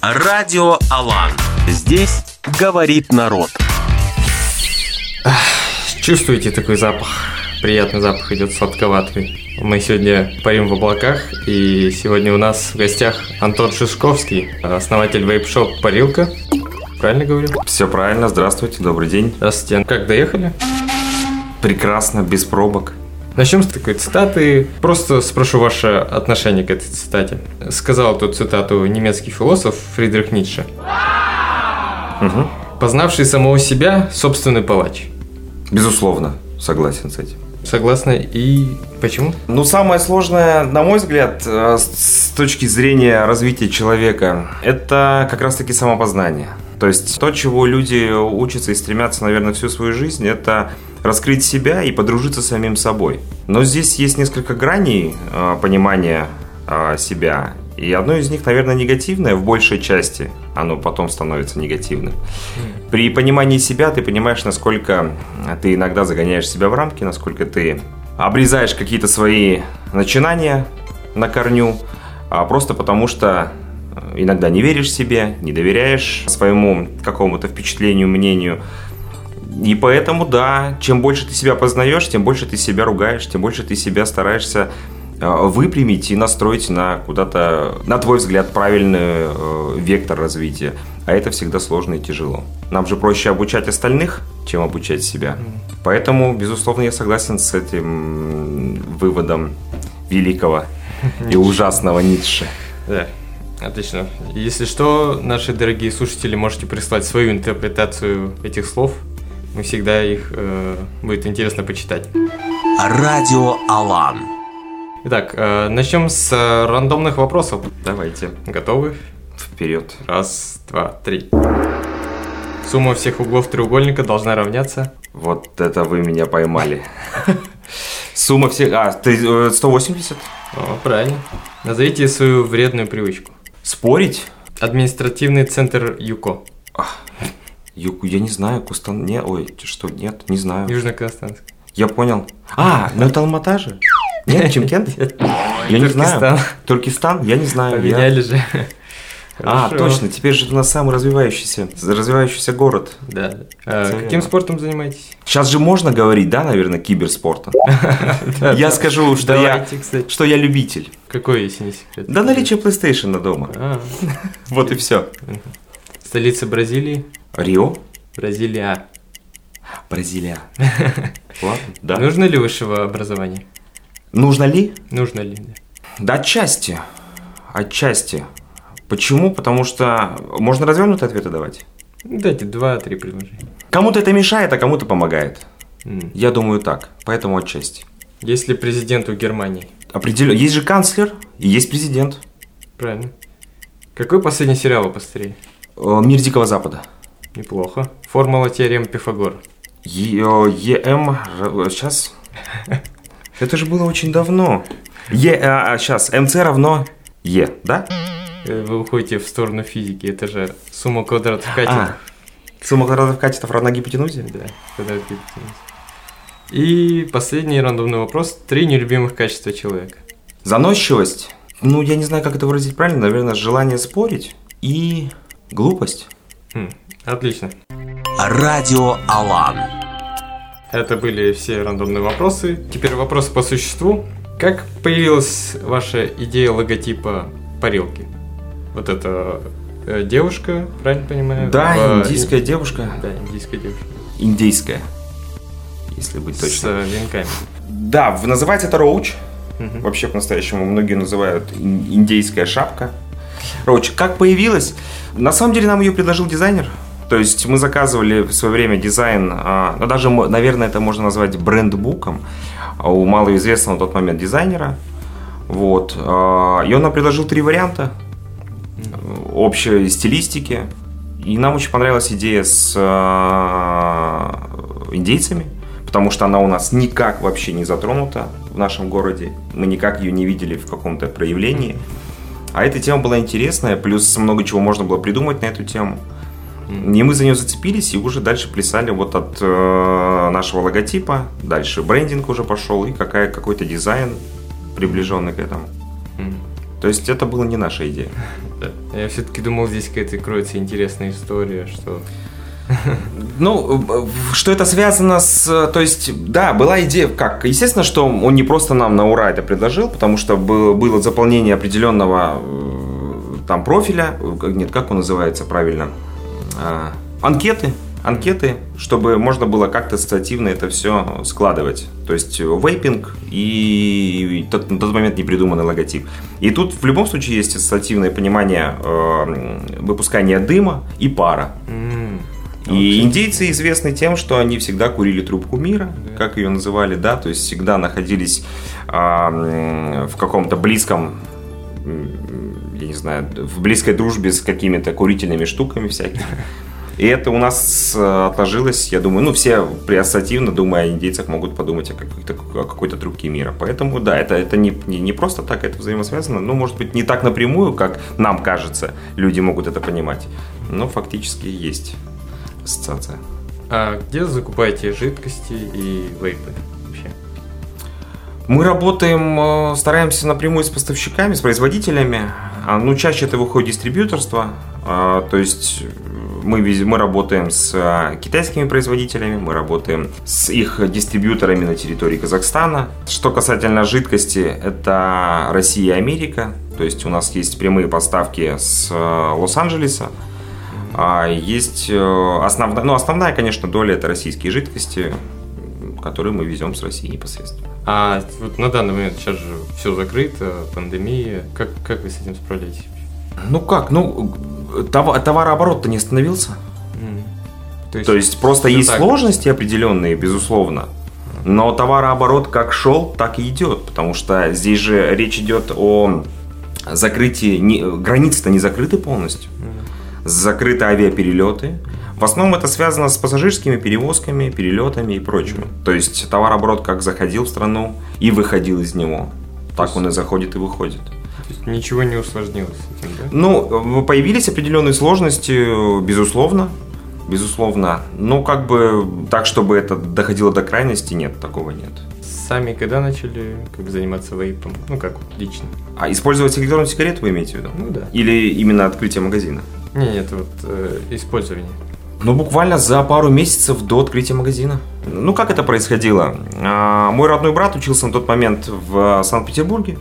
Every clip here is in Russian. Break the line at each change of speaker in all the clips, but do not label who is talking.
Радио Алан. Здесь говорит народ.
Чувствуете такой запах? Приятный запах идет сладковатый. Мы сегодня парим в облаках, и сегодня у нас в гостях Антон Шишковский, основатель вейп-шоп «Парилка». Правильно говорю?
Все правильно, здравствуйте, добрый день.
Здравствуйте. Как доехали?
Прекрасно, без пробок.
Начнем с такой цитаты. Просто спрошу ваше отношение к этой цитате. Сказал эту цитату немецкий философ Фридрих Ницше.
Угу.
Познавший самого себя, собственный палач.
Безусловно, согласен с этим.
Согласна. И почему?
Ну, самое сложное, на мой взгляд, э, с точки зрения развития человека, это как раз-таки самопознание. То есть то, чего люди учатся и стремятся, наверное, всю свою жизнь, это раскрыть себя и подружиться с самим собой. Но здесь есть несколько граней э, понимания э, себя. И одно из них, наверное, негативное в большей части. Оно потом становится негативным. При понимании себя ты понимаешь, насколько ты иногда загоняешь себя в рамки, насколько ты обрезаешь какие-то свои начинания на корню, а просто потому что иногда не веришь себе, не доверяешь своему какому-то впечатлению, мнению. И поэтому, да, чем больше ты себя познаешь, тем больше ты себя ругаешь, тем больше ты себя стараешься э, выпрямить и настроить на куда-то, на твой взгляд, правильный э, вектор развития. А это всегда сложно и тяжело. Нам же проще обучать остальных, чем обучать себя. Поэтому, безусловно, я согласен с этим выводом великого и ужасного Ницше.
Да. Отлично. Если что, наши дорогие слушатели, можете прислать свою интерпретацию этих слов. Мы всегда их э, будет интересно почитать.
Радио Алан.
Итак, э, начнем с э, рандомных вопросов.
Давайте.
Готовы?
Вперед.
Раз, два, три. Сумма всех углов треугольника должна равняться.
Вот это вы меня поймали. Сумма всех... А, ты 180?
О, правильно. Назовите свою вредную привычку.
Спорить?
Административный центр ЮКО.
Юку, я не знаю, Кустан... Не, ой, что, нет, не знаю.
Южно-Казахстанск.
Я понял. А, ну это Алмата же? Нет, Чимкент? Я не знаю.
Туркестан.
Я не знаю.
Поменяли же.
А, точно, теперь же у нас самый развивающийся, развивающийся город.
Да. А, каким спортом занимаетесь?
Сейчас же можно говорить, да, наверное, киберспортом? Я скажу, что я, что я любитель.
Какой, если не секрет?
Да наличие PlayStation дома.
А,
Вот и все.
столица Бразилии?
Рио?
Бразилия.
Бразилия. Ладно, да.
Нужно ли высшего образования?
Нужно ли?
Нужно ли? да?
Да, отчасти. Отчасти. Почему? Потому что можно развернутые ответы давать.
Дайте два-три предложения.
Кому-то это мешает, а кому-то помогает.
М.
Я думаю так. Поэтому отчасти.
Есть ли президент у Германии?
Определенно. Есть же канцлер и есть президент.
Правильно. Какой последний сериал вы посмотрели?
Э, Мир Дикого Запада.
Неплохо. Формула теорем Пифагора.
ЕМ... Сейчас. Это же было очень давно. Е... сейчас. МЦ равно Е, да?
Э, Вы уходите в сторону физики. Это же сумма квадратов катетов.
А. Сумма квадратов катетов равна гипотенузе?
Да, квадрат гипотенузы. И последний рандомный вопрос. Три нелюбимых качества человека.
Заносчивость. Ну, я не знаю, как это выразить правильно. Наверное, желание спорить и глупость.
Хм, отлично.
Радио Алан.
Это были все рандомные вопросы. Теперь вопросы по существу. Как появилась ваша идея логотипа парилки? Вот эта э, девушка, правильно понимаю?
Да,
В-
индийская девушка.
Да, индийская девушка.
Индейская. Если быть
С
точно.
э, венками.
Да, в- называется это роуч.
Мгм.
Вообще, по-настоящему, многие называют ин- индейская шапка. Роуч, как появилась? На самом деле нам ее предложил дизайнер. То есть мы заказывали в свое время дизайн, а, ну даже, наверное, это можно назвать брендбуком а, у малоизвестного на тот момент дизайнера. Вот. а, И он нам предложил три варианта э, общей стилистики. И нам очень понравилась идея с индейцами, потому что она у нас никак вообще не затронута в нашем городе. Мы никак ее не видели в каком-то проявлении. А эта тема была интересная, плюс много чего можно было придумать на эту тему. И мы за нее зацепились и уже дальше плясали вот от э, нашего логотипа. Дальше брендинг уже пошел и какая, какой-то дизайн приближенный к этому. То есть это была не наша идея.
Я все-таки думал, здесь какая-то кроется интересная история, что
Ну, что это связано с... То есть, да, была идея как? Естественно, что он не просто нам на ура это предложил, потому что было, заполнение определенного э, там профиля, э, нет, как он называется правильно, анкеты, анкеты, чтобы можно было как-то ассоциативно это все складывать. То есть вейпинг и, тот, на тот момент не придуманный логотип. И тут в любом случае есть ассоциативное понимание э, выпускания дыма и пара.
м,
И индейцы известны тем, что они всегда курили трубку мира, как ее называли, да, то есть всегда находились а, м, в каком-то близком, я не знаю, в близкой дружбе с какими-то курительными штуками всякими. И это у нас э, отложилось, я думаю, ну, все ассоциативно, думая о индейцах, могут подумать о какой-то, о какой-то трубке мира. Поэтому, да, это, это не, не, не просто так, это взаимосвязано. Ну, может быть, не так напрямую, как нам кажется, люди могут это понимать. Но фактически есть ассоциация.
А где закупаете жидкости и вейпы вообще?
Мы работаем, э, стараемся напрямую с поставщиками, с производителями. А, Ну, чаще это выходит дистрибьюторство. А, То есть э, мы, мы работаем с а, китайскими производителями, мы работаем с их дистрибьюторами на территории Казахстана. Что касательно жидкости, это Россия и Америка. То есть у нас есть прямые поставки с э, Лос-Анджелеса. А есть э, основная, ну, основная, конечно, доля это российские жидкости, которые мы везем с России непосредственно.
А вот на данный момент сейчас же все закрыто, пандемия. Как, как вы с этим справляетесь?
Ну как, ну товар, товарооборот-то не остановился.
М.
То есть просто есть
так.
сложности определенные, безусловно. Но товарооборот как шел, так и идет. Потому что здесь же речь идет о закрытии... Не, границы-то не закрыты полностью. Закрыты авиаперелеты. В основном это связано с пассажирскими перевозками, перелетами и прочим. То есть товарооборот как заходил в страну и выходил из него. Так он и заходит и выходит.
То есть ничего не усложнилось этим, да?
Ну, появились определенные сложности, безусловно. Безусловно. Но как бы так, чтобы это доходило до крайности, нет, такого нет.
Сами когда начали как заниматься вейпом? Ну как вот лично?
А использовать электронную сигарету вы имеете в виду?
Ну да.
Или именно открытие магазина?
Не, нет, вот э, использование.
Ну, буквально за пару месяцев до открытия магазина. Ну, как это происходило? А, Мой родной брат учился на тот момент в Санкт-Петербурге.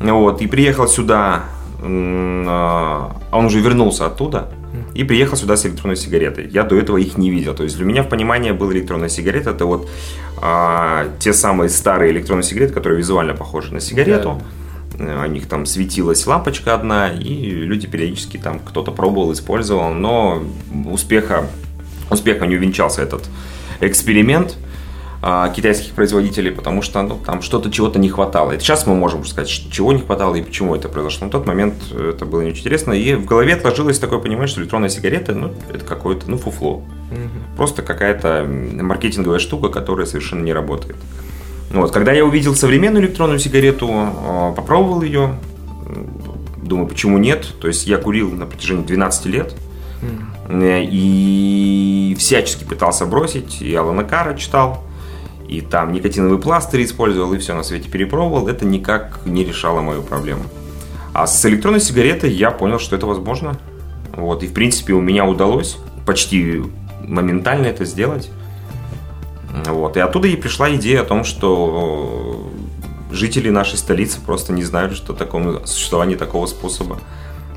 Вот, и приехал сюда, м, а, он уже вернулся оттуда, и приехал сюда с электронной сигаретой. Я до этого их не видел. То есть для меня в понимании была электронная сигарета, это вот а, те самые старые электронные сигареты, которые визуально похожи на сигарету. Э, У них там светилась лампочка одна, и люди периодически там кто-то пробовал, использовал, но успеха, успехом не увенчался этот эксперимент а, китайских производителей, потому что ну, там что-то чего-то не хватало. И сейчас мы можем сказать, чего не хватало и почему это произошло. На тот момент это было не очень интересно. И в голове отложилось такое понимание, что электронная сигарета, ну, это какое-то, ну, фуфло. Просто какая-то маркетинговая штука, которая совершенно не работает. Вот, когда я увидел современную электронную сигарету, э, попробовал ее, думаю, почему нет? То есть я курил на протяжении 12 лет э, и всячески пытался бросить, и Алана Кара читал, и там никотиновые пластыри использовал, и все на свете перепробовал, это никак не решало мою проблему. А с электронной сигаретой я понял, что это возможно. Вот, и в принципе у меня удалось почти моментально это сделать. Вот. И оттуда и пришла идея о том, что жители нашей столицы просто не знают, что такое существование такого способа,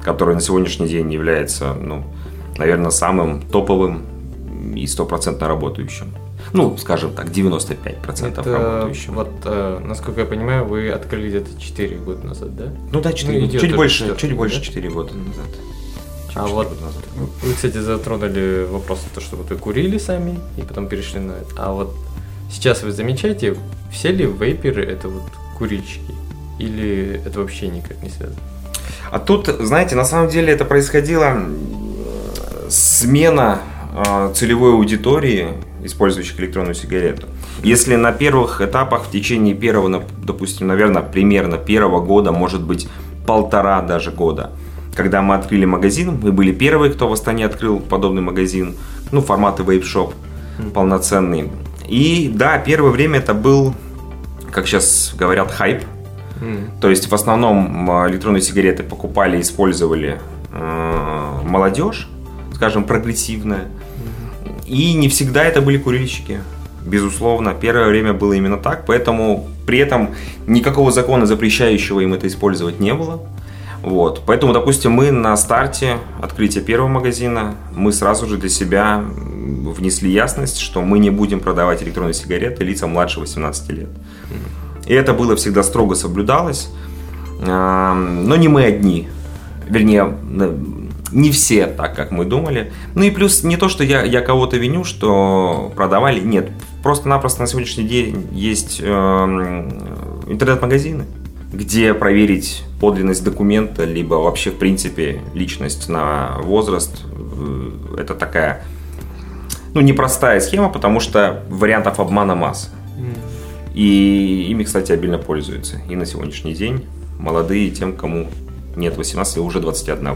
который на сегодняшний день является, ну, наверное, самым топовым и стопроцентно работающим. Ну, скажем так, 95%
Это
работающим.
вот, э, насколько я понимаю, вы открыли где-то 4 года назад, да?
Ну да, 4,
Ну,
чуть больше,
четвертый
чуть
год,
больше
да?
4 года назад.
А вот
назад.
вы, кстати, затронули вопрос, то, что вы курили сами и потом перешли на это. А вот сейчас вы замечаете, все ли вейперы это вот курильщики? Или это вообще никак не связано?
А тут, знаете, на самом деле это происходила м, смена э, целевой аудитории, использующих электронную сигарету. Если на первых этапах в течение первого, допустим, наверное, примерно первого года, может быть, полтора даже года, когда мы открыли магазин, мы были первые, кто в Астане открыл подобный магазин, ну, форматы вейп-шоп полноценный. И да, первое время это был, как сейчас говорят, хайп. То есть в основном электронные сигареты покупали и использовали э, молодежь, скажем, прогрессивная. И не всегда это были курильщики. Безусловно, первое время было именно так, поэтому при этом никакого закона, запрещающего им это использовать, не было. Вот. Поэтому, допустим, мы на старте открытия первого магазина, мы сразу же для себя внесли ясность, что мы не будем продавать электронные сигареты лицам младше 18 лет. И это было всегда строго соблюдалось. Но не мы одни. Вернее, не все так, как мы думали. Ну и плюс не то, что я, я кого-то виню, что продавали. Нет, просто-напросто на сегодняшний день есть э, интернет-магазины, где проверить подлинность документа, либо вообще, в принципе, личность на возраст. Э, это такая, ну, непростая схема, потому что вариантов обмана масса. И ими, кстати, обильно пользуются. И на сегодняшний день молодые тем, кому нет 18, уже 21.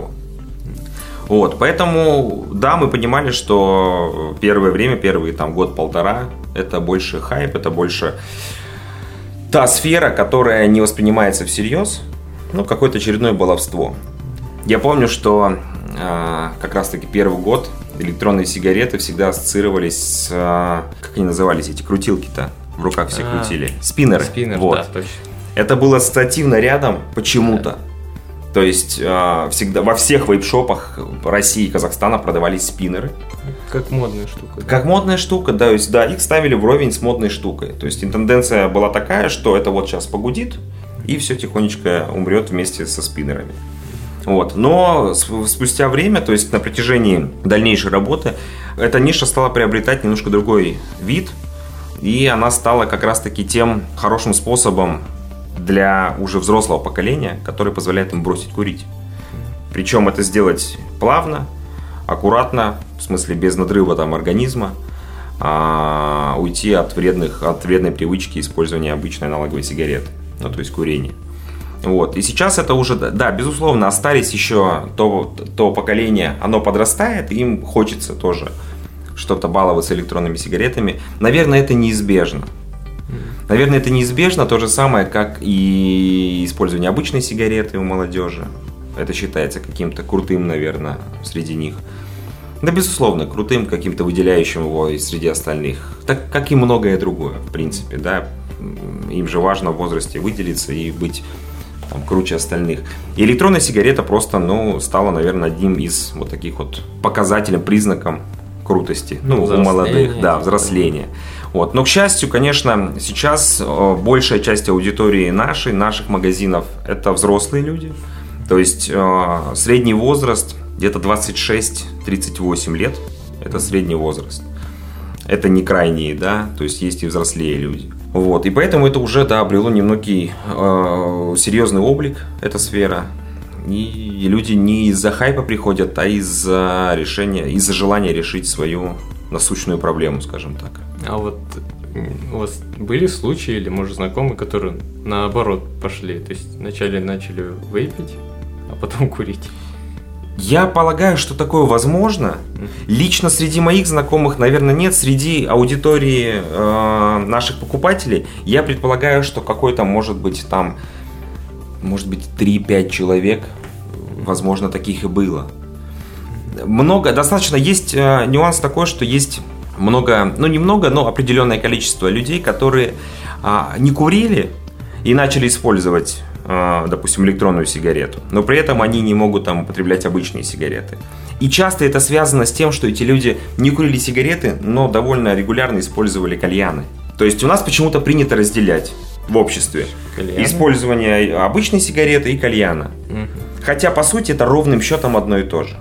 Вот, поэтому, да, мы понимали, что первое время, первый там год-полтора, это больше хайп, это больше та сфера, которая не воспринимается всерьез, ну, какое-то очередное баловство. Я помню, что э, как раз-таки первый год электронные сигареты всегда ассоциировались с, э, как они назывались, эти крутилки-то, в руках все а, крутили. Спиннеры.
Спиннер,
вот.
да, точно.
Это было ассоциативно рядом почему-то. Да. То есть э, всегда во всех вейп-шопах России и Казахстана продавались спиннеры.
Как модная штука. Да?
Как модная штука, да. То есть, да, их ставили вровень с модной штукой. То есть тенденция была такая, что это вот сейчас погудит, и все тихонечко умрет вместе со спиннерами. Вот. Но спустя время, то есть на протяжении дальнейшей работы, эта ниша стала приобретать немножко другой вид, и она стала как раз-таки тем хорошим способом для уже взрослого поколения, который позволяет им бросить курить. Причем это сделать плавно, аккуратно, в смысле без надрыва там организма, а, уйти от, вредных, от вредной привычки использования обычной аналоговой сигареты, ну то есть курения. Вот. И сейчас это уже, да, безусловно, остались еще то, то поколение, оно подрастает, им хочется тоже что-то баловаться электронными сигаретами. Наверное, это неизбежно. Наверное, это неизбежно, то же самое, как и использование обычной сигареты у молодежи. Это считается каким-то крутым, наверное, среди них. Да, безусловно, крутым, каким-то выделяющим его и среди остальных. Так как и многое другое, в принципе, да. Им же важно в возрасте выделиться и быть там, круче остальных. И электронная сигарета просто, ну, стала, наверное, одним из вот таких вот показателем, признаком крутости. Ну, у молодых, да, взросления. Вот. Но, к счастью, конечно, сейчас э, большая часть аудитории нашей, наших магазинов, это взрослые люди. То есть э, средний возраст где-то 26-38 лет. Это средний возраст. Это не крайние, да, то есть есть и взрослее люди. Вот, и поэтому это уже, да, обрело немногий э, серьезный облик, эта сфера. И люди не из-за хайпа приходят, а из-за решения, из-за желания решить свою насущную проблему, скажем так.
А вот у вас были случаи или, может, знакомые, которые наоборот пошли? То есть вначале начали вейпить, а потом курить?
Я полагаю, что такое возможно. Лично среди моих знакомых, наверное, нет. Среди аудитории э, наших покупателей я предполагаю, что какой-то, может быть, там, может быть, 3-5 человек, возможно, таких и было. Много, достаточно, есть э, нюанс такой, что есть много, ну немного, но определенное количество людей, которые а, не курили и начали использовать, допустим, электронную сигарету, но при этом они не могут там употреблять обычные сигареты. И часто это связано с тем, что эти люди не курили сигареты, но довольно регулярно использовали кальяны. То есть у нас почему-то принято разделять в обществе кальяны? использование обычной сигареты и кальяна. Угу. Хотя, по сути, это ровным счетом одно и то же.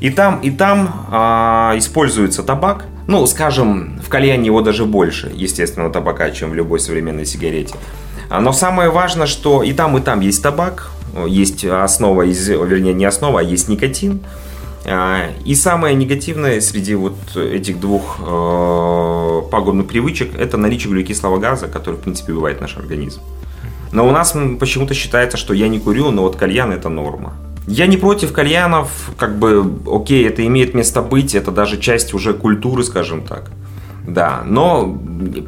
И там, и там а, используется табак. Ну, скажем, в кальяне его даже больше, естественно, табака, чем в любой современной сигарете. А, но самое важное, что и там, и там есть табак, есть основа, из, вернее, не основа, а есть никотин. А, и самое негативное среди вот этих двух э, пагубных привычек – это наличие углекислого газа, который, в принципе, бывает наш организм. Но у нас почему-то считается, что я не курю, но вот кальян – это норма. Я не против кальянов, как бы, окей, это имеет место быть, это даже часть уже культуры, скажем так. Да, но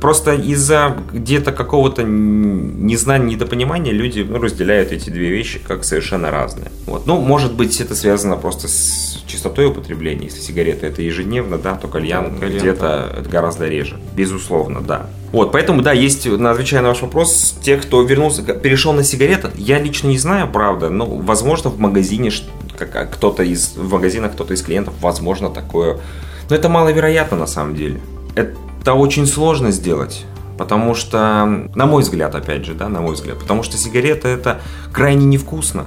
просто из-за где-то какого-то незнания, недопонимания люди ну, разделяют эти две вещи как совершенно разные. Вот. Ну, может быть, это связано просто с частотой употребления. Если сигарета это ежедневно, да, то кальян, кальян где-то да. гораздо реже. Безусловно, да. Вот, поэтому, да, есть, отвечая на ваш вопрос, те, кто вернулся, перешел на сигареты, я лично не знаю, правда, но, возможно, в магазине кто-то из, в магазинах кто-то из клиентов, возможно, такое. Но это маловероятно на самом деле. Это очень сложно сделать. Потому что, на мой взгляд, опять же, да, на мой взгляд, потому что сигарета это крайне невкусно.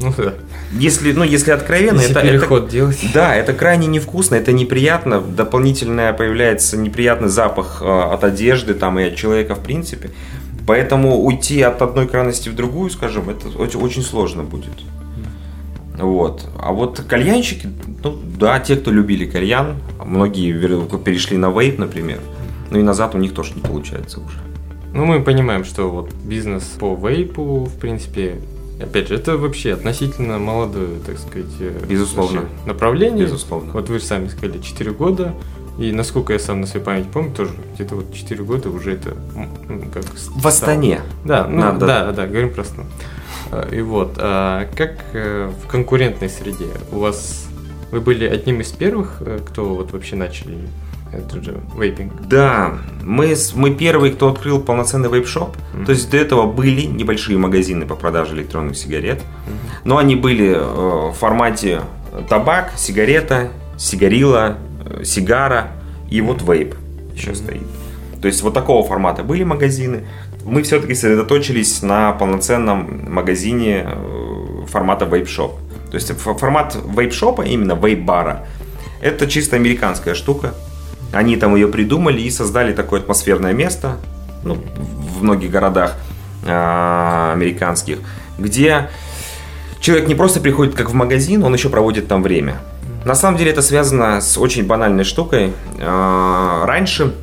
Ну да.
Если, ну, если откровенно,
если
это,
переход
это,
делать.
Да, это крайне невкусно, это неприятно. Дополнительно появляется неприятный запах э, от одежды там и от человека в принципе. Поэтому уйти от одной крайности в другую, скажем, это очень, очень сложно будет. Вот. А вот кальянщики, ну да, те, кто любили кальян, многие перешли на вейп, например. Ну и назад у них тоже не получается уже.
Ну, мы понимаем, что вот бизнес по вейпу, в принципе, опять же, это вообще относительно молодое, так сказать,
э, Безусловно.
направление.
Безусловно.
Вот вы же сами сказали, 4 года. И насколько я сам на своей памяти помню, тоже где-то вот 4 года уже это
ну, как В Астане.
Да, ну, Надо. да, да, говорим просто. А, и вот, а как э, в конкурентной среде у вас вы были одним из первых, э, кто вот вообще начали этот же вейпинг?
Да, мы, мы первый, кто открыл полноценный вейп-шоп. Mm-hmm. То есть до этого были небольшие магазины по продаже электронных сигарет, mm-hmm. но они были э, в формате табак, сигарета, сигарила, сигара и вот вейп еще mm-hmm. стоит. То есть вот такого формата были магазины мы все-таки сосредоточились на полноценном магазине э, формата вейп-шоп. То есть формат вейп-шопа, именно вейп-бара, это чисто американская штука. Они там ее придумали и создали такое атмосферное место ну, в многих городах э, американских, где человек не просто приходит как в магазин, он еще проводит там время. На самом деле это связано с очень банальной штукой. Э, раньше,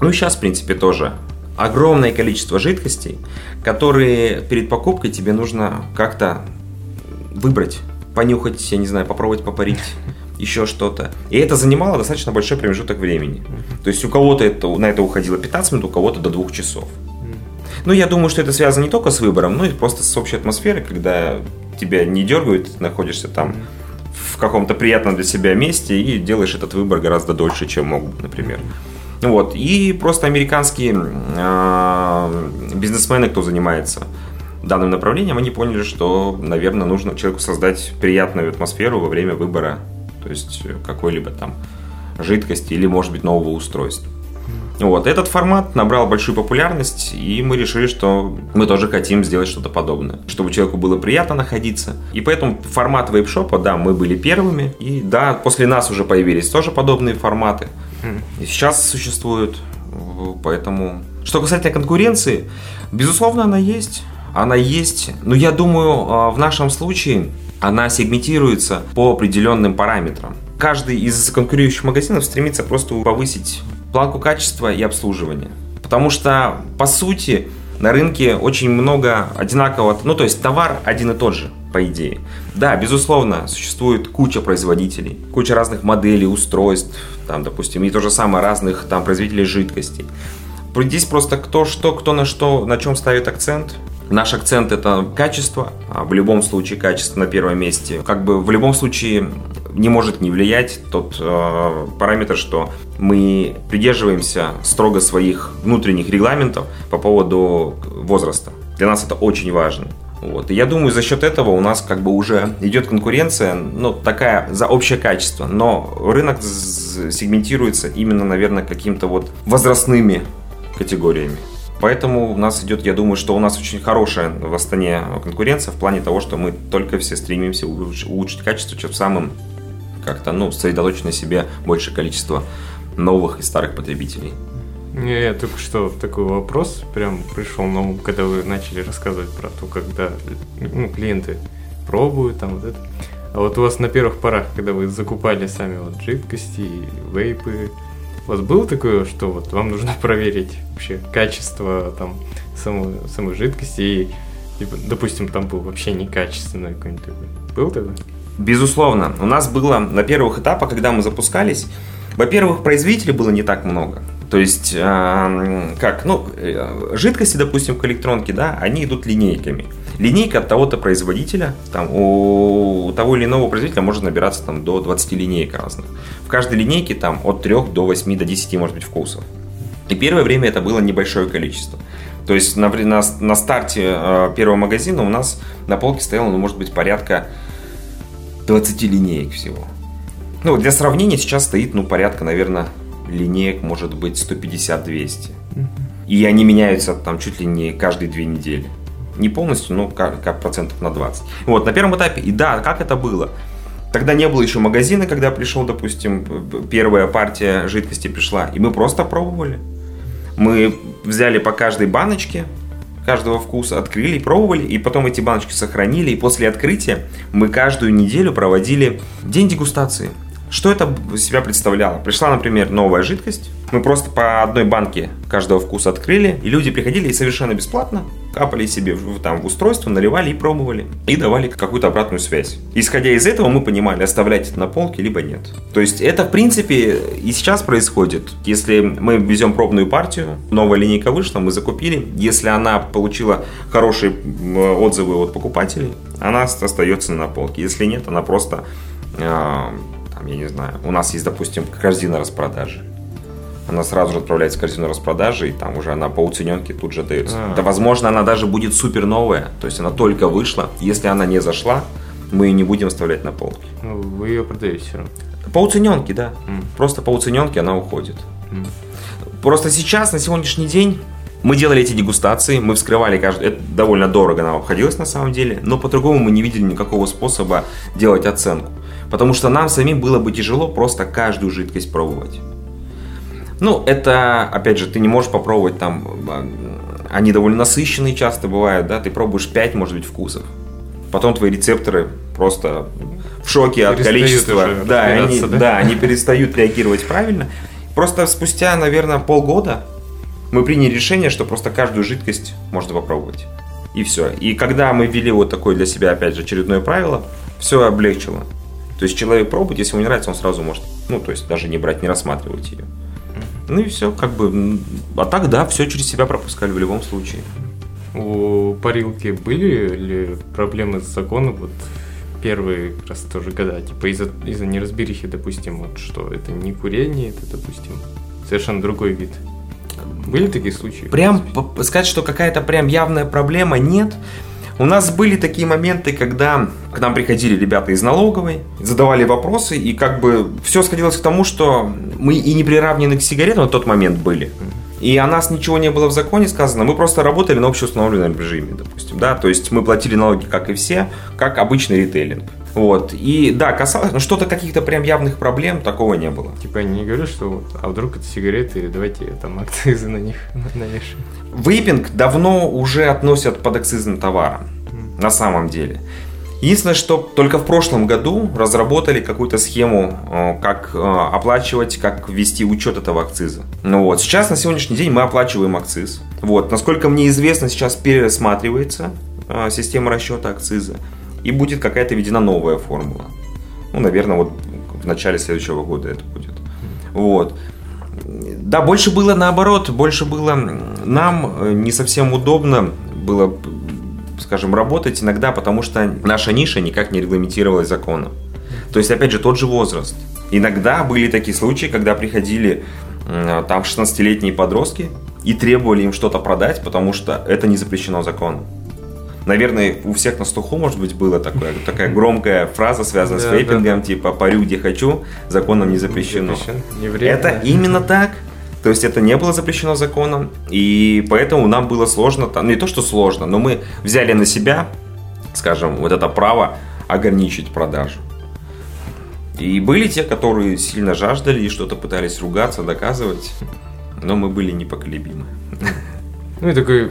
ну и сейчас, в принципе, тоже огромное количество жидкостей, которые перед покупкой тебе нужно как-то выбрать, понюхать, я не знаю, попробовать попарить еще что-то. И это занимало достаточно большой промежуток времени. То есть у кого-то это, на это уходило 15 минут, у кого-то до двух часов. Ну, я думаю, что это связано не только с выбором, но и просто с общей атмосферой, когда тебя не дергают, ты находишься там в каком-то приятном для себя месте и делаешь этот выбор гораздо дольше, чем мог бы, например. Вот. И просто американские э, бизнесмены, кто занимается данным направлением, они поняли, что, наверное, нужно человеку создать приятную атмосферу во время выбора, то есть какой-либо там жидкости или, может быть, нового устройства. Вот, этот формат набрал большую популярность, и мы решили, что мы тоже хотим сделать что-то подобное, чтобы человеку было приятно находиться. И поэтому формат вейп-шопа, да, мы были первыми, и да, после нас уже появились тоже подобные форматы. И сейчас существуют, поэтому... Что касательно конкуренции, безусловно, она есть. Она есть, но я думаю, а, в нашем случае она сегментируется по определенным параметрам. Каждый из конкурирующих магазинов стремится просто повысить планку качества и обслуживания. Потому что, по сути, на рынке очень много одинакового, ну то есть товар один и тот же, по идее. Да, безусловно, существует куча производителей, куча разных моделей, устройств, там, допустим, и то же самое разных там производителей жидкостей. Здесь просто кто что, кто на что, на чем ставит акцент. Наш акцент это качество, а в любом случае качество на первом месте. Как бы в любом случае не может не влиять тот э, параметр, что мы придерживаемся строго своих внутренних регламентов по поводу возраста. Для нас это очень важно. Вот. И я думаю, за счет этого у нас как бы уже идет конкуренция, ну, такая за общее качество. Но рынок сегментируется именно, наверное, каким-то вот возрастными категориями. Поэтому у нас идет, я думаю, что у нас очень хорошая в Астане конкуренция в плане того, что мы только все стремимся улучшить качество, чем самым как-то, ну, сосредоточить на себе большее количество новых и старых потребителей.
Не, я только что такой вопрос прям пришел на ум, когда вы начали рассказывать про то, когда ну, клиенты пробуют там вот это. А вот у вас на первых порах, когда вы закупали сами вот жидкости, вейпы, у вас было такое, что вот вам нужно проверить вообще качество там самой, самой жидкости и, типа, допустим, там был вообще некачественный какой-нибудь Был тогда?
Безусловно. У нас было на первых этапах, когда мы запускались, Во-первых, производителей было не так много. То есть, э, как, ну, э, жидкости, допустим, к электронке, да, они идут линейками. Линейка от того-то производителя, там, у того или иного производителя может набираться там до 20 линеек разных. В каждой линейке там от 3 до 8, до 10, может быть, вкусов. И первое время это было небольшое количество. То есть на, на, на старте э, первого магазина у нас на полке стояло, ну, может быть, порядка 20 линеек всего. Ну, для сравнения сейчас стоит, ну, порядка, наверное, линеек может быть 150-200. И они меняются там чуть ли не каждые две недели. Не полностью, но как, как процентов на 20. Вот, на первом этапе, и да, как это было? Тогда не было еще магазина, когда пришел, допустим, первая партия жидкости пришла, и мы просто пробовали. Мы взяли по каждой баночке, каждого вкуса, открыли, пробовали, и потом эти баночки сохранили, и после открытия мы каждую неделю проводили день дегустации. Что это себя представляло? Пришла, например, новая жидкость, мы просто по одной банке каждого вкуса открыли, и люди приходили и совершенно бесплатно капали себе в, там, в устройство, наливали и пробовали. И давали какую-то обратную связь. Исходя из этого мы понимали, оставлять это на полке, либо нет. То есть это, в принципе, и сейчас происходит. Если мы везем пробную партию, новая линейка вышла, мы закупили. Если она получила хорошие отзывы от покупателей, она остается на полке. Если нет, она просто э, там, я не знаю, у нас есть, допустим, корзина распродажи. Она сразу же отправляется в корзину распродажи, и там уже она по уцененке тут же дается. А-а-а. Да, возможно, она даже будет супер новая, то есть она только вышла. Если она не зашла, мы ее не будем оставлять на полке.
Ну, вы ее продаете все равно.
По уцененке, да. Mm. Просто по уцененке она уходит. Mm. Просто сейчас, на сегодняшний день, мы делали эти дегустации, мы вскрывали каждый... Это довольно дорого нам обходилось на самом деле, но по-другому мы не видели никакого способа делать оценку. Потому что нам самим было бы тяжело просто каждую жидкость пробовать. Ну, это, опять же, ты не можешь попробовать там, а, они довольно насыщенные часто бывают, да, ты пробуешь 5, может быть, вкусов. Потом твои рецепторы просто в шоке от количества. Да, они, да? да, они перестают реагировать правильно. Просто спустя, наверное, полгода мы приняли решение, что просто каждую жидкость можно попробовать. И все. И когда мы ввели вот такое для себя, опять же, очередное правило, все облегчило. То есть человек пробует, если ему не нравится, он сразу может, ну, то есть даже не брать, не рассматривать ее. Ну и все, как бы. А так, да, все через себя пропускали в любом случае.
У парилки были ли проблемы с законом вот первые как раз тоже года, типа из-за из неразберихи, допустим, вот что это не курение, это, допустим, совершенно другой вид. Были такие случаи?
Прям сказать, что какая-то прям явная проблема нет. У нас были такие моменты, когда к нам приходили ребята из налоговой, задавали вопросы, и как бы все сходилось к тому, что мы и не приравнены к сигаретам на тот момент были. И о нас ничего не было в законе сказано, мы просто работали на общеустановленном режиме, допустим, да, то есть мы платили налоги, как и все, как обычный ритейлинг. Вот. И да, касалось, ну что-то каких-то прям явных проблем такого не было.
Типа они не говорят, что вот, а вдруг это сигареты, давайте там акцизы на них навешаем.
Вейпинг давно уже относят под акцизным товаром, mm. на самом деле. Единственное, что только в прошлом году разработали какую-то схему, э, как э, оплачивать, как ввести учет этого акциза. Ну вот, сейчас на сегодняшний день мы оплачиваем акциз. Вот, насколько мне известно, сейчас пересматривается э, система расчета акциза и будет какая-то введена новая формула. Ну, наверное, вот в начале следующего года это будет. Вот. Да, больше было наоборот, больше было нам э, не совсем удобно было, скажем, работать иногда, потому что наша ниша никак не регламентировалась законом. То есть, опять же, тот же возраст. Иногда были такие случаи, когда приходили там 16-летние подростки и требовали им что-то продать, потому что это не запрещено законом наверное, у всех на слуху, может быть, была такая, такая громкая фраза, связанная да, с вейпингом, да, да. типа «парю где хочу, законом не запрещено». Не вредно. Это именно так. То есть это не было запрещено законом, и поэтому нам было сложно, ну не то что сложно, но мы взяли на себя, скажем, вот это право ограничить продажу. И были те, которые сильно жаждали и что-то пытались ругаться, доказывать, но мы были непоколебимы.
Ну и такой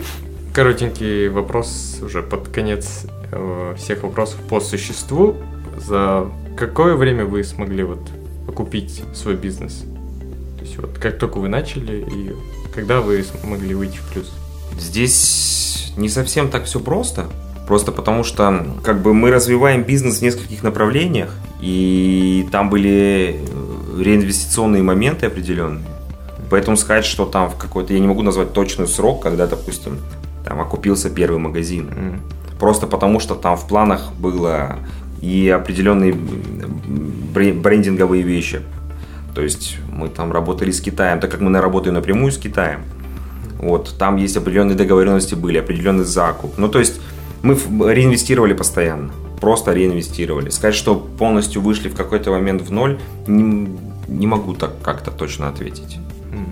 коротенький вопрос уже под конец э, всех вопросов по существу. За какое время вы смогли вот окупить свой бизнес? То есть вот как только вы начали и когда вы смогли выйти в плюс?
Здесь не совсем так все просто. Просто потому что как бы мы развиваем бизнес в нескольких направлениях, и там были реинвестиционные моменты определенные. Поэтому сказать, что там в какой-то, я не могу назвать точный срок, когда, допустим, там окупился первый магазин.
М.
Просто потому, что там в планах было и определенные бре- брендинговые вещи. То есть мы там работали с Китаем, так как мы работаем напрямую с Китаем. Вот, там есть определенные договоренности были, определенный закуп. Ну, то есть мы реинвестировали постоянно. Просто реинвестировали. Сказать, что полностью вышли в какой-то момент в ноль, не, не могу так как-то точно ответить.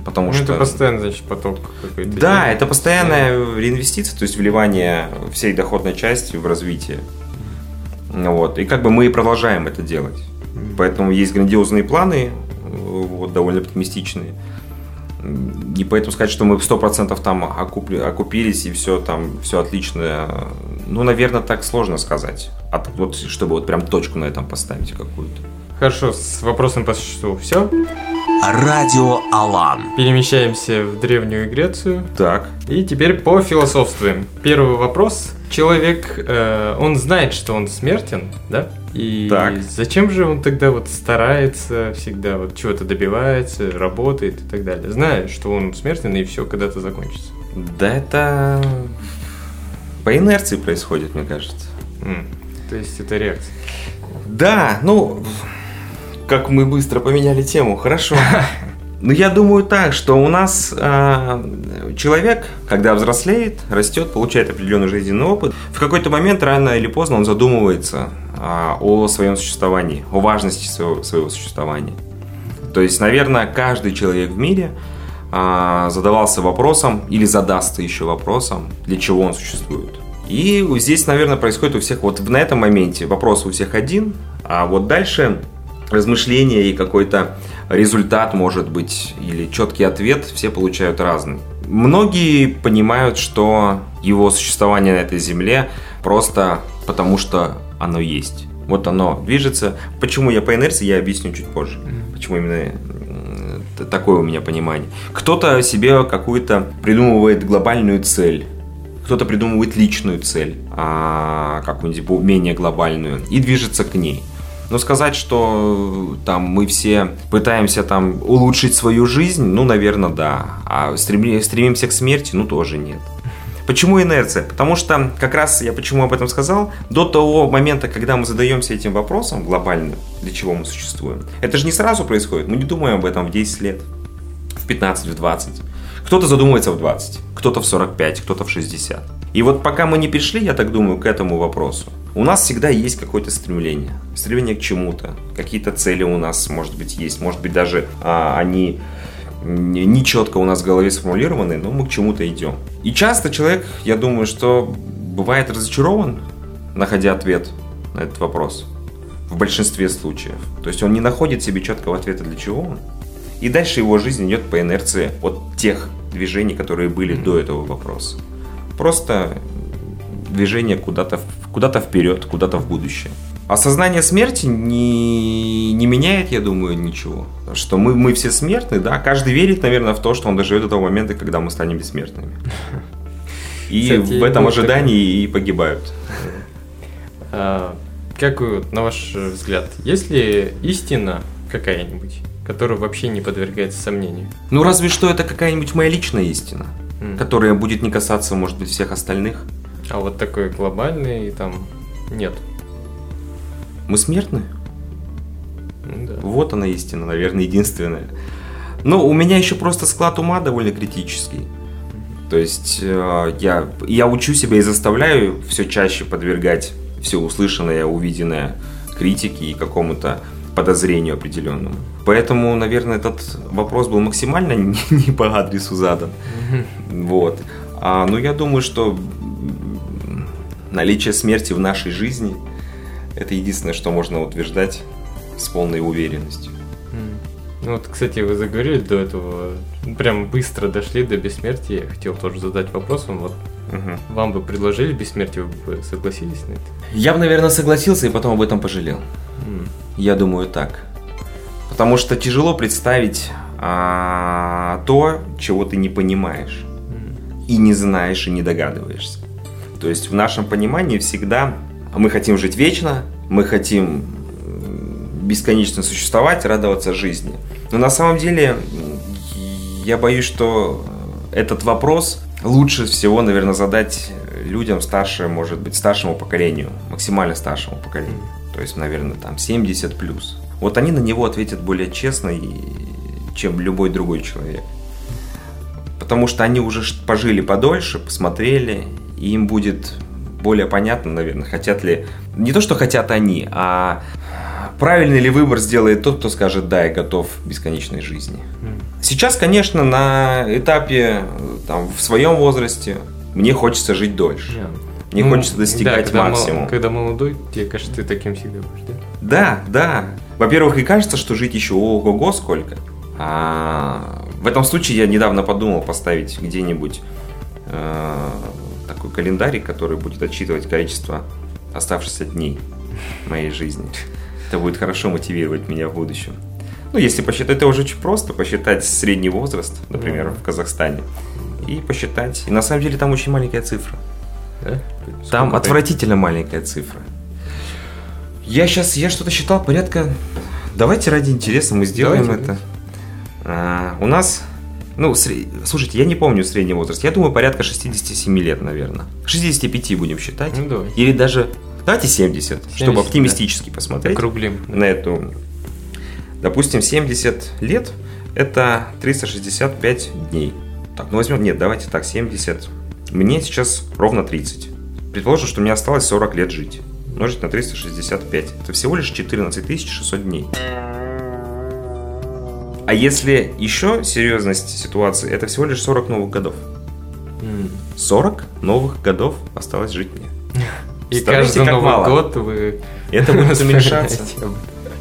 Потому
Ну,
что-
это постоянно, значит, поток какой-то.
Да,
идет.
это постоянная реинвестиция, то есть вливание всей доходной части в развитие. Ну Вот. И как бы мы и продолжаем это делать. Поэтому есть грандиозные планы, вот, довольно оптимистичные. И поэтому сказать, что мы 100% там окупли- окупились и все там, все отлично, ну, наверное, так сложно сказать. От- вот, чтобы вот прям точку на этом поставить какую-то.
Хорошо, с вопросом по существу все.
Радио Алан.
Перемещаемся в Древнюю Грецию.
Так.
И теперь по философствуем. Первый вопрос. Человек, э, он знает, что он смертен, да? И
Так.
зачем же он тогда вот старается всегда, вот чего-то добивается, работает и так далее, зная, что он смертен и все когда-то закончится?
Да это по инерции происходит, мне кажется.
М, То есть это реакция.
Да, ну, как мы быстро поменяли тему, хорошо. Ну, я думаю так, что у нас э, человек, когда взрослеет, растет, получает определенный жизненный опыт, в какой-то момент, рано или поздно, он задумывается а, о своем существовании, о важности своего, своего существования. То есть, наверное, каждый человек в мире а, задавался вопросом или задастся еще вопросом, для чего он существует. И здесь, наверное, происходит у всех, вот на этом моменте вопрос у всех один, а вот дальше размышления и какой-то результат, может быть, или четкий ответ все получают разный. Многие понимают, что его существование на этой земле просто потому, что оно есть. Вот оно движется. Почему я по инерции, я объясню чуть позже. Почему именно т- такое у меня понимание. Кто-то себе какую-то придумывает глобальную цель. Кто-то придумывает личную цель, а, какую-нибудь менее глобальную, и движется к ней. Но сказать, что там мы все пытаемся там улучшить свою жизнь, ну, наверное, да. А стреми- стремимся к смерти, ну, тоже нет. Почему инерция? Потому что, как раз я почему об этом сказал, до того момента, когда мы задаемся этим вопросом глобально, для чего мы существуем, это же не сразу происходит, мы не думаем об этом в 10 лет, в 15, в 20. Кто-то задумывается в 20, кто-то в 45, кто-то в 60. И вот пока мы не пришли, я так думаю, к этому вопросу, у нас всегда есть какое-то стремление. Стремление к чему-то. Какие-то цели у нас, может быть, есть. Может быть, даже а, они не четко у нас в голове сформулированы, но мы к чему-то идем. И часто человек, я думаю, что бывает разочарован, находя ответ на этот вопрос. В большинстве случаев. То есть он не находит себе четкого ответа, для чего он. И дальше его жизнь идет по инерции от тех движений, которые были до этого вопроса. Просто движение куда-то в- куда-то вперед, куда-то в будущее. Осознание смерти не, не меняет, я думаю, ничего. Что мы, мы все смертны, да. Каждый верит, наверное, в то, что он доживет до того момента, когда мы станем бессмертными. И
Кстати,
в этом ожидании и погибают.
А, как на ваш взгляд, есть ли истина какая-нибудь, которая вообще не подвергается сомнению?
Ну, разве что это какая-нибудь моя личная истина,
М.
которая будет не касаться, может быть, всех остальных.
А вот такой глобальный там нет.
Мы смертны?
Ну да.
Вот она истина, наверное, единственная. Но у меня еще просто склад ума довольно критический. То есть э, я, я учу себя и заставляю все чаще подвергать все услышанное, увиденное критике и какому-то подозрению определенному. Поэтому, наверное, этот вопрос был максимально не, не по адресу задан. Вот. А, ну, я думаю, что наличие смерти в нашей жизни это единственное, что можно утверждать с полной уверенностью.
Ну вот, кстати, вы заговорили до этого, прям быстро дошли до бессмертия. Я хотел тоже задать вопрос вам. Вот
Мгм.
вам бы предложили бессмертие, вы бы согласились на это?
Я бы, наверное, согласился и потом об этом пожалел.
М.
Я думаю так. Потому что тяжело представить а, то, чего ты не понимаешь.
М.
И не знаешь, и не догадываешься. То есть в нашем понимании всегда мы хотим жить вечно, мы хотим бесконечно существовать, радоваться жизни. Но на самом деле я боюсь, что этот вопрос лучше всего, наверное, задать людям старше, может быть, старшему поколению, максимально старшему поколению. То есть, наверное, там 70 плюс. Вот они на него ответят более честно, чем любой другой человек. Потому что они уже пожили подольше, посмотрели, и им будет более понятно, наверное, хотят ли... Не то, что хотят они, а правильный ли выбор сделает тот, кто скажет «да, я готов к бесконечной жизни». Сейчас, конечно, на этапе, там, в своем возрасте, мне хочется жить дольше. Мне ну, хочется достигать
да, когда
максимум.
Когда молодой, тебе кажется, ты таким всегда будешь, да?
Да, да. Во-первых, и кажется, что жить еще ого-го сколько. А в этом случае я недавно подумал поставить где-нибудь э, такой календарь, который будет отсчитывать количество оставшихся дней моей жизни. Это будет хорошо мотивировать меня в будущем. Ну, если посчитать, это уже очень просто, посчитать средний возраст, например, mm-hmm. в Казахстане, и посчитать. И на самом деле там очень маленькая цифра. Да? Там Сколько отвратительно это? маленькая цифра. Я сейчас, я что-то считал порядка... Давайте ради интереса мы сделаем Давайте. это. А, у нас ну, сред... слушайте, я не помню средний возраст. Я думаю, порядка 67 лет, наверное. 65 будем считать. Ну, давай. Или даже... Давайте 70, 70 чтобы оптимистически да. посмотреть.
Округлим.
Да. На эту... Допустим, 70 лет – это 365 дней. Так, ну возьмем... Нет, давайте так, 70. Мне сейчас ровно 30. Предположим, что мне осталось 40 лет жить. Умножить на 365. Это всего лишь 14 600 дней. А если еще серьезность ситуации, это всего лишь 40 новых годов. 40 новых годов осталось жить мне.
И каждый Новый мало. год вы...
Это будет уменьшаться.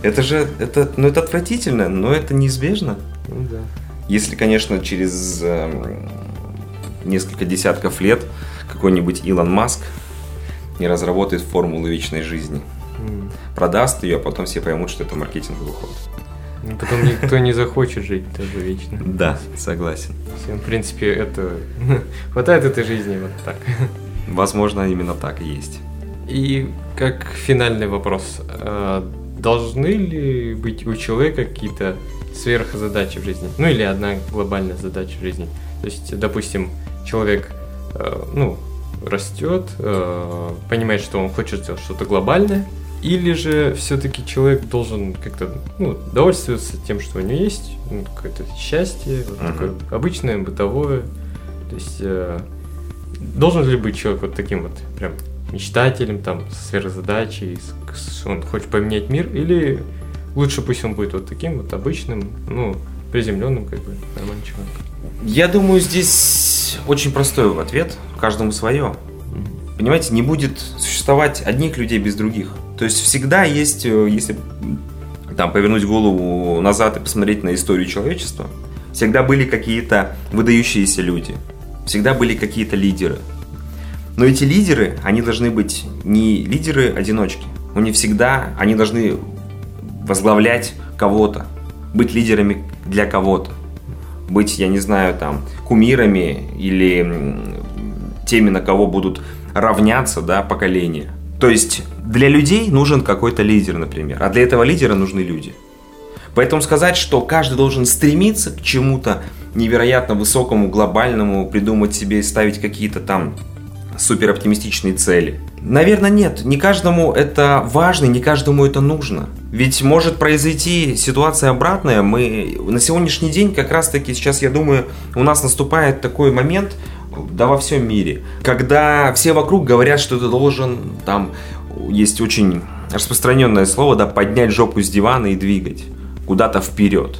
Это же, это, ну это отвратительно, но это неизбежно. Ну, да. Если, конечно, через э, несколько десятков лет какой-нибудь Илон Маск не разработает формулу вечной жизни. Mm. Продаст ее, а потом все поймут, что это маркетинговый ход.
Ну, потом никто не захочет жить тоже вечно.
Да, согласен.
Всем, в принципе, это хватает этой жизни вот так.
Возможно, именно так и есть.
И как финальный вопрос. А, должны ли быть у человека какие-то сверхзадачи в жизни? Ну или одна глобальная задача в жизни? То есть, допустим, человек, э, ну, растет, э, понимает, что он хочет сделать что-то глобальное, или же все-таки человек должен как-то ну, довольствоваться тем, что у него есть, ну, какое-то счастье, вот uh-huh. такое обычное, бытовое. То есть э, должен ли быть человек вот таким вот прям мечтателем, там, с сверхзадачей, он хочет поменять мир, или лучше пусть он будет вот таким вот обычным, ну, приземленным, как бы, нормальным человеком?
Я думаю, здесь очень простой ответ, каждому свое. Понимаете, не будет существовать одних людей без других. То есть всегда есть, э, если там повернуть голову назад и посмотреть на историю человечества, всегда были какие-то выдающиеся люди, всегда были какие-то лидеры. Но эти лидеры, они должны быть не лидеры-одиночки. У них всегда, они должны возглавлять кого-то, быть лидерами для кого-то. Быть, я не знаю, там, кумирами или теми, на кого будут равняться, да, поколения. То есть для людей нужен какой-то лидер, например, а для этого лидера нужны люди. Поэтому сказать, что каждый должен стремиться к чему-то невероятно высокому, глобальному, придумать себе и ставить какие-то там супер оптимистичные цели. Наверное, нет. Не каждому это важно, не каждому это нужно. Ведь может произойти ситуация обратная. Мы на сегодняшний день как раз таки сейчас, я думаю, у нас наступает такой момент, да во всем мире. Когда все вокруг говорят, что ты должен, там, есть очень распространенное слово, да, поднять жопу с дивана и двигать куда-то вперед.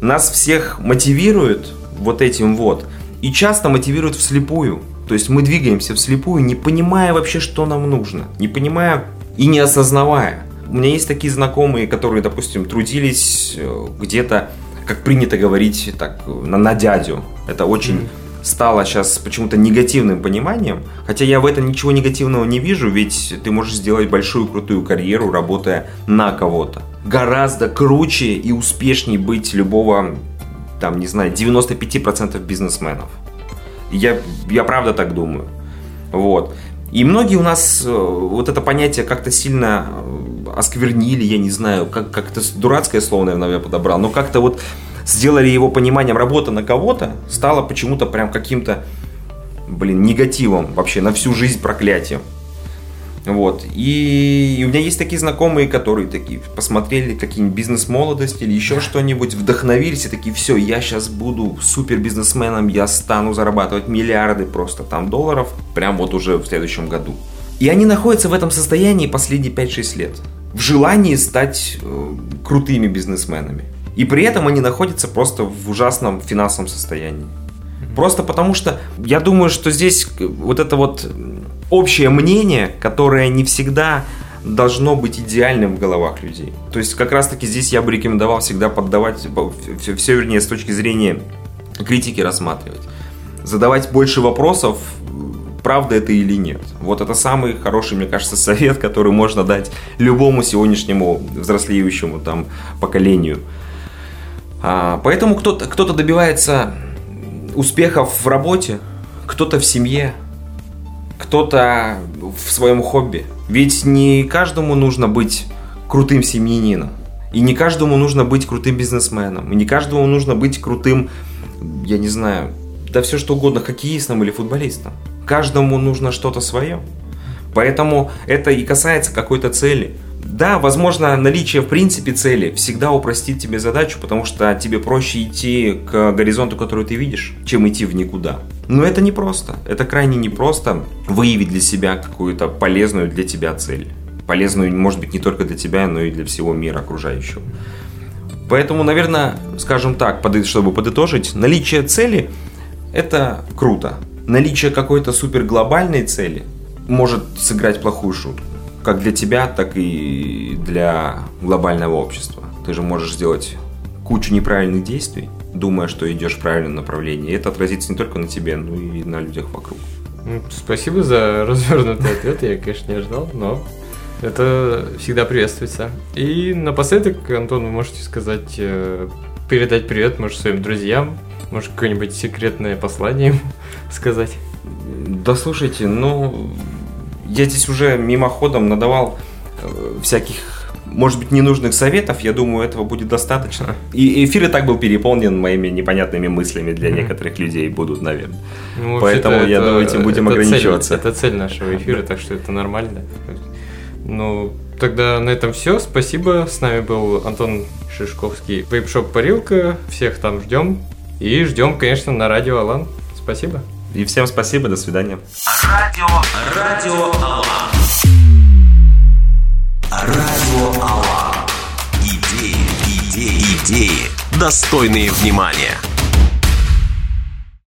Нас всех мотивируют вот этим вот, и часто мотивируют вслепую. То есть мы двигаемся вслепую, не понимая вообще, что нам нужно, не понимая и не осознавая. У меня есть такие знакомые, которые, допустим, трудились э, где-то, как принято говорить, так, на, на дядю. Это очень mm-hmm стало сейчас почему-то негативным пониманием, хотя я в этом ничего негативного не вижу, ведь ты можешь сделать большую крутую карьеру, работая на кого-то. Гораздо круче и успешнее быть любого, там, не знаю, 95% бизнесменов. Я, я правда так думаю. Вот. И многие у нас э, вот это понятие как-то сильно э, осквернили, я не знаю, как, как-то дурацкое слово, наверное, я подобрал, но как-то вот сделали его пониманием работа на кого-то, стало почему-то прям каким-то, блин, негативом вообще на всю жизнь проклятием. Вот. И у меня есть такие знакомые, которые такие посмотрели какие-нибудь бизнес-молодости или еще что-нибудь, вдохновились и такие, все, я сейчас буду супер бизнесменом, я стану зарабатывать миллиарды просто там долларов, прям вот уже в следующем году. И они находятся в этом состоянии последние 5-6 лет. В желании стать э, крутыми бизнесменами. И при этом они находятся просто в ужасном финансовом состоянии. Просто потому что я думаю, что здесь вот это вот общее мнение, которое не всегда должно быть идеальным в головах людей. То есть как раз таки здесь я бы рекомендовал всегда поддавать, все, все вернее с точки зрения критики рассматривать. Задавать больше вопросов, правда это или нет. Вот это самый хороший, мне кажется, совет, который можно дать любому сегодняшнему взрослеющему там поколению. А, поэтому кто-то кто добивается успехов в работе, кто-то в семье, кто-то в своем хобби. Ведь не каждому нужно быть крутым семьянином. И не каждому нужно быть крутым бизнесменом. И не каждому нужно быть крутым, я не знаю, да все что угодно, хоккеистом или футболистом. Каждому нужно что-то свое. Поэтому это и касается какой-то цели. Да, возможно, наличие в принципе цели всегда упростит тебе задачу, потому что тебе проще идти к горизонту, который ты видишь, чем идти в никуда. Но это непросто. Это крайне непросто выявить для себя какую-то полезную для тебя цель. Полезную, может быть, не только для тебя, но и для всего мира окружающего. Поэтому, наверное, скажем так, чтобы подытожить, наличие цели – это круто. Наличие какой-то супер глобальной цели может сыграть плохую шутку как для тебя, так и для глобального общества. Ты же можешь сделать кучу неправильных действий, думая, что идешь в правильном направлении. И это отразится не только на тебе, но и на людях вокруг.
Ну, спасибо за развернутый ответ. Я, конечно, не ожидал, но это всегда приветствуется. И напоследок, Антон, вы можете сказать, э, передать привет, может, своим друзьям, может, какое-нибудь секретное послание сказать?
Да слушайте, ну, я здесь уже мимоходом надавал э, всяких, может быть, ненужных советов. Я думаю, этого будет достаточно. И эфир и так был переполнен моими непонятными мыслями для некоторых людей будут, наверное. Ну, Поэтому я думаю, этим будем это ограничиваться.
Цель, это цель нашего эфира, так что это нормально. Ну, тогда на этом все. Спасибо. С нами был Антон Шишковский, вейпшоп Парилка. Всех там ждем. И ждем, конечно, на радио Алан. Спасибо.
И всем спасибо, до свидания.
Радио, радио Алан. Радио Алан. Идеи, идеи, идеи, достойные внимания.